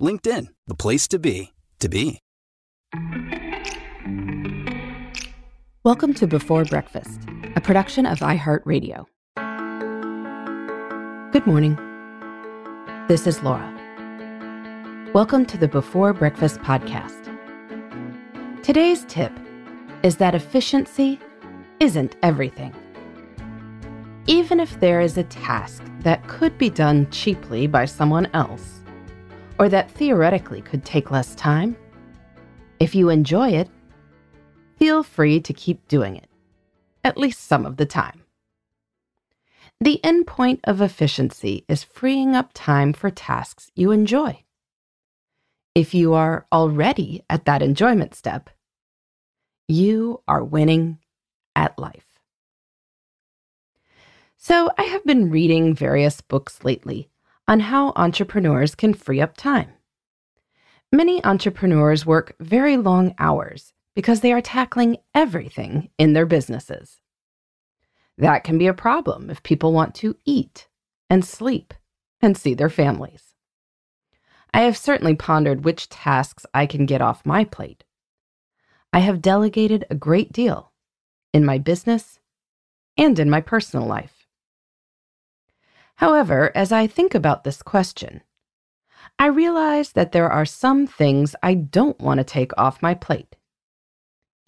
LinkedIn, the place to be, to be. Welcome to Before Breakfast, a production of iHeartRadio. Good morning. This is Laura. Welcome to the Before Breakfast podcast. Today's tip is that efficiency isn't everything. Even if there is a task that could be done cheaply by someone else, or that theoretically could take less time, if you enjoy it, feel free to keep doing it, at least some of the time. The end point of efficiency is freeing up time for tasks you enjoy. If you are already at that enjoyment step, you are winning at life. So, I have been reading various books lately on how entrepreneurs can free up time. Many entrepreneurs work very long hours because they are tackling everything in their businesses. That can be a problem if people want to eat and sleep and see their families. I have certainly pondered which tasks I can get off my plate. I have delegated a great deal in my business and in my personal life. However, as I think about this question, I realize that there are some things I don't want to take off my plate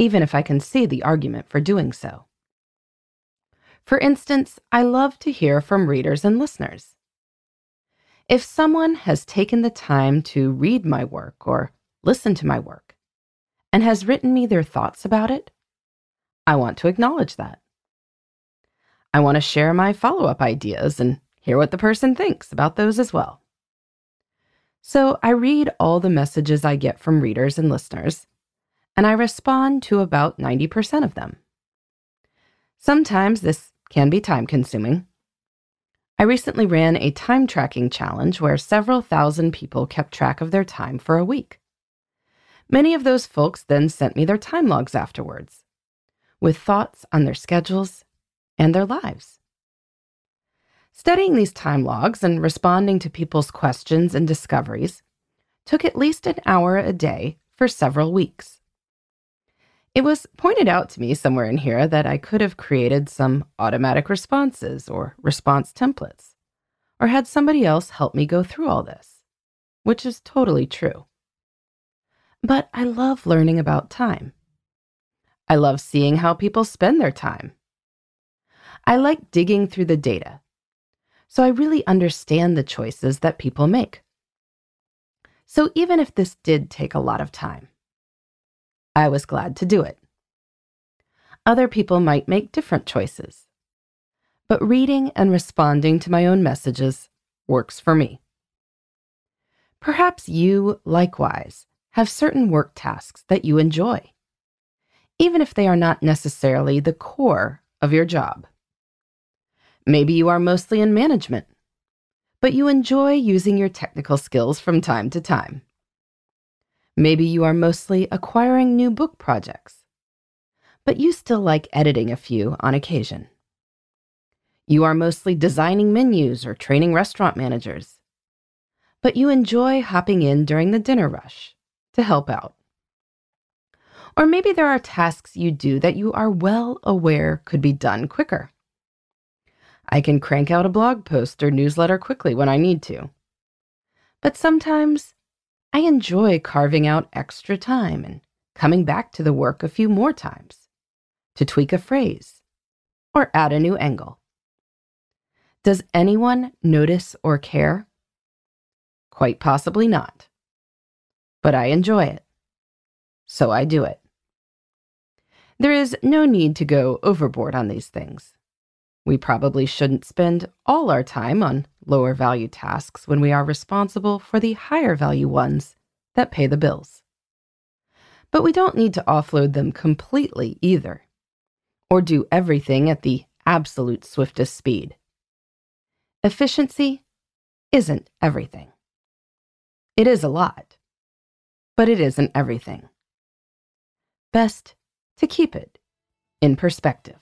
even if I can see the argument for doing so. For instance, I love to hear from readers and listeners. If someone has taken the time to read my work or listen to my work and has written me their thoughts about it, I want to acknowledge that. I want to share my follow up ideas and hear what the person thinks about those as well. So I read all the messages I get from readers and listeners and I respond to about 90% of them. Sometimes this can be time consuming. I recently ran a time tracking challenge where several thousand people kept track of their time for a week. Many of those folks then sent me their time logs afterwards, with thoughts on their schedules and their lives. Studying these time logs and responding to people's questions and discoveries took at least an hour a day for several weeks. It was pointed out to me somewhere in here that I could have created some automatic responses or response templates, or had somebody else help me go through all this, which is totally true. But I love learning about time. I love seeing how people spend their time. I like digging through the data, so I really understand the choices that people make. So even if this did take a lot of time, I was glad to do it. Other people might make different choices. But reading and responding to my own messages works for me. Perhaps you, likewise, have certain work tasks that you enjoy, even if they are not necessarily the core of your job. Maybe you are mostly in management, but you enjoy using your technical skills from time to time. Maybe you are mostly acquiring new book projects, but you still like editing a few on occasion. You are mostly designing menus or training restaurant managers, but you enjoy hopping in during the dinner rush to help out. Or maybe there are tasks you do that you are well aware could be done quicker. I can crank out a blog post or newsletter quickly when I need to. But sometimes I enjoy carving out extra time and coming back to the work a few more times to tweak a phrase or add a new angle. Does anyone notice or care? Quite possibly not. But I enjoy it. So I do it. There is no need to go overboard on these things. We probably shouldn't spend all our time on lower value tasks when we are responsible for the higher value ones that pay the bills. But we don't need to offload them completely either, or do everything at the absolute swiftest speed. Efficiency isn't everything. It is a lot, but it isn't everything. Best to keep it in perspective.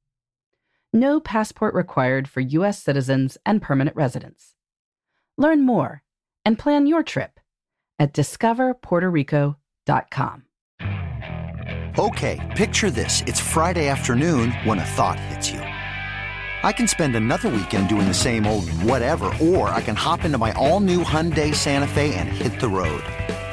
no passport required for U.S. citizens and permanent residents. Learn more and plan your trip at discoverpuertorico.com. Okay, picture this. It's Friday afternoon when a thought hits you. I can spend another weekend doing the same old whatever, or I can hop into my all new Hyundai Santa Fe and hit the road.